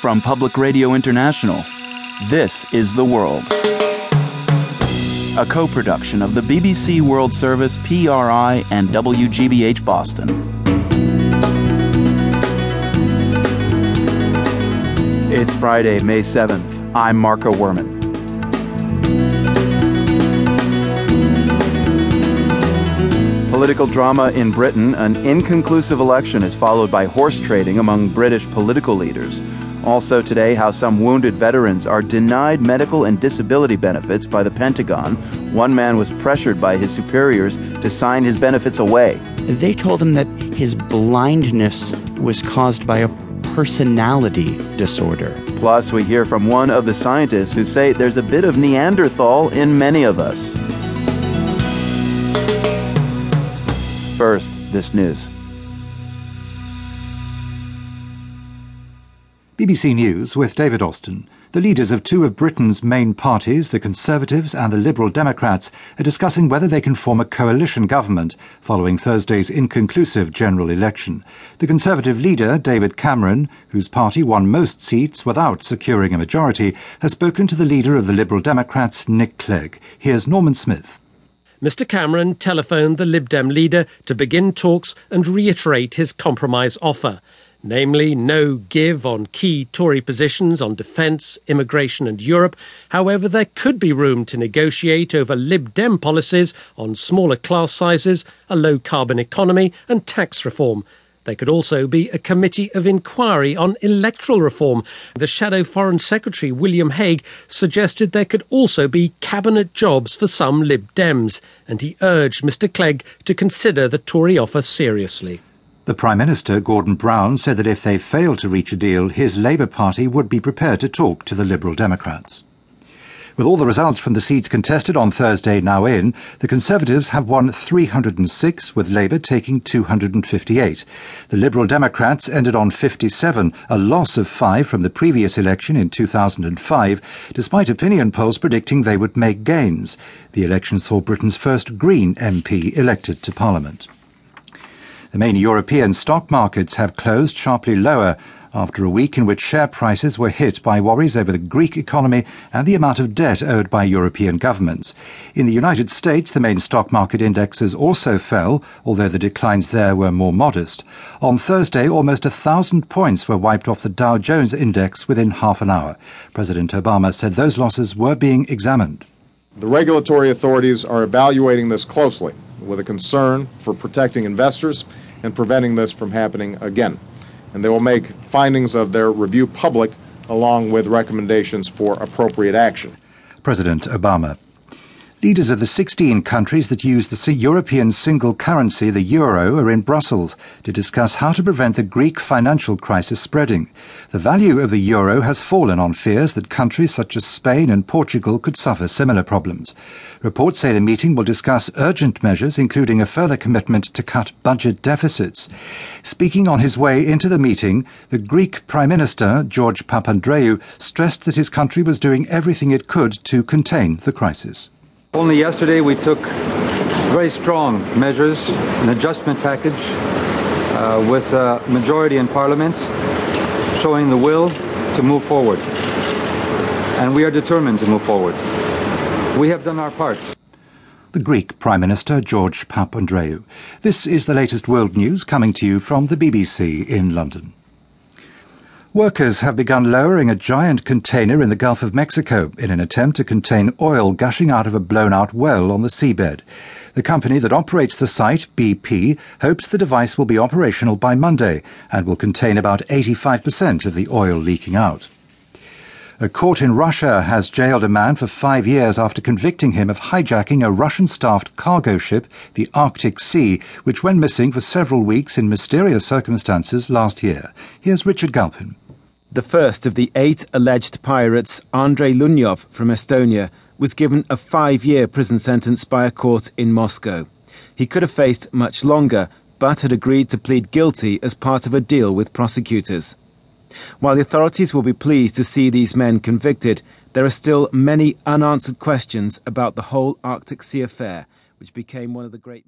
From Public Radio International, this is The World. A co production of the BBC World Service, PRI, and WGBH Boston. It's Friday, May 7th. I'm Marco Werman. Political drama in Britain, an inconclusive election is followed by horse trading among British political leaders. Also, today, how some wounded veterans are denied medical and disability benefits by the Pentagon. One man was pressured by his superiors to sign his benefits away. They told him that his blindness was caused by a personality disorder. Plus, we hear from one of the scientists who say there's a bit of Neanderthal in many of us. First, this news. BBC News with David Austin. The leaders of two of Britain's main parties, the Conservatives and the Liberal Democrats, are discussing whether they can form a coalition government following Thursday's inconclusive general election. The Conservative leader, David Cameron, whose party won most seats without securing a majority, has spoken to the leader of the Liberal Democrats, Nick Clegg. Here's Norman Smith. Mr Cameron telephoned the Lib Dem leader to begin talks and reiterate his compromise offer, namely no give on key Tory positions on defence, immigration and Europe. However, there could be room to negotiate over Lib Dem policies on smaller class sizes, a low carbon economy and tax reform. There could also be a committee of inquiry on electoral reform. The Shadow Foreign Secretary, William Hague, suggested there could also be cabinet jobs for some Lib Dems, and he urged Mr Clegg to consider the Tory offer seriously. The Prime Minister, Gordon Brown, said that if they fail to reach a deal, his Labour Party would be prepared to talk to the Liberal Democrats. With all the results from the seats contested on Thursday now in, the Conservatives have won 306, with Labour taking 258. The Liberal Democrats ended on 57, a loss of five from the previous election in 2005, despite opinion polls predicting they would make gains. The election saw Britain's first Green MP elected to Parliament. The main European stock markets have closed sharply lower after a week in which share prices were hit by worries over the Greek economy and the amount of debt owed by European governments. In the United States, the main stock market indexes also fell, although the declines there were more modest. On Thursday, almost a thousand points were wiped off the Dow Jones index within half an hour. President Obama said those losses were being examined. The regulatory authorities are evaluating this closely with a concern for protecting investors and preventing this from happening again and they will make findings of their review public along with recommendations for appropriate action. President Obama. Leaders of the 16 countries that use the European single currency, the euro, are in Brussels to discuss how to prevent the Greek financial crisis spreading. The value of the euro has fallen on fears that countries such as Spain and Portugal could suffer similar problems. Reports say the meeting will discuss urgent measures, including a further commitment to cut budget deficits. Speaking on his way into the meeting, the Greek Prime Minister, George Papandreou, stressed that his country was doing everything it could to contain the crisis. Only yesterday we took very strong measures, an adjustment package uh, with a majority in Parliament showing the will to move forward. And we are determined to move forward. We have done our part. The Greek Prime Minister George Papandreou. This is the latest world news coming to you from the BBC in London. Workers have begun lowering a giant container in the Gulf of Mexico in an attempt to contain oil gushing out of a blown out well on the seabed. The company that operates the site, BP, hopes the device will be operational by Monday and will contain about 85% of the oil leaking out. A court in Russia has jailed a man for five years after convicting him of hijacking a Russian staffed cargo ship, the Arctic Sea, which went missing for several weeks in mysterious circumstances last year. Here's Richard Galpin. The first of the eight alleged pirates, Andrei Lunyov from Estonia, was given a five year prison sentence by a court in Moscow. He could have faced much longer, but had agreed to plead guilty as part of a deal with prosecutors. While the authorities will be pleased to see these men convicted, there are still many unanswered questions about the whole Arctic Sea affair, which became one of the great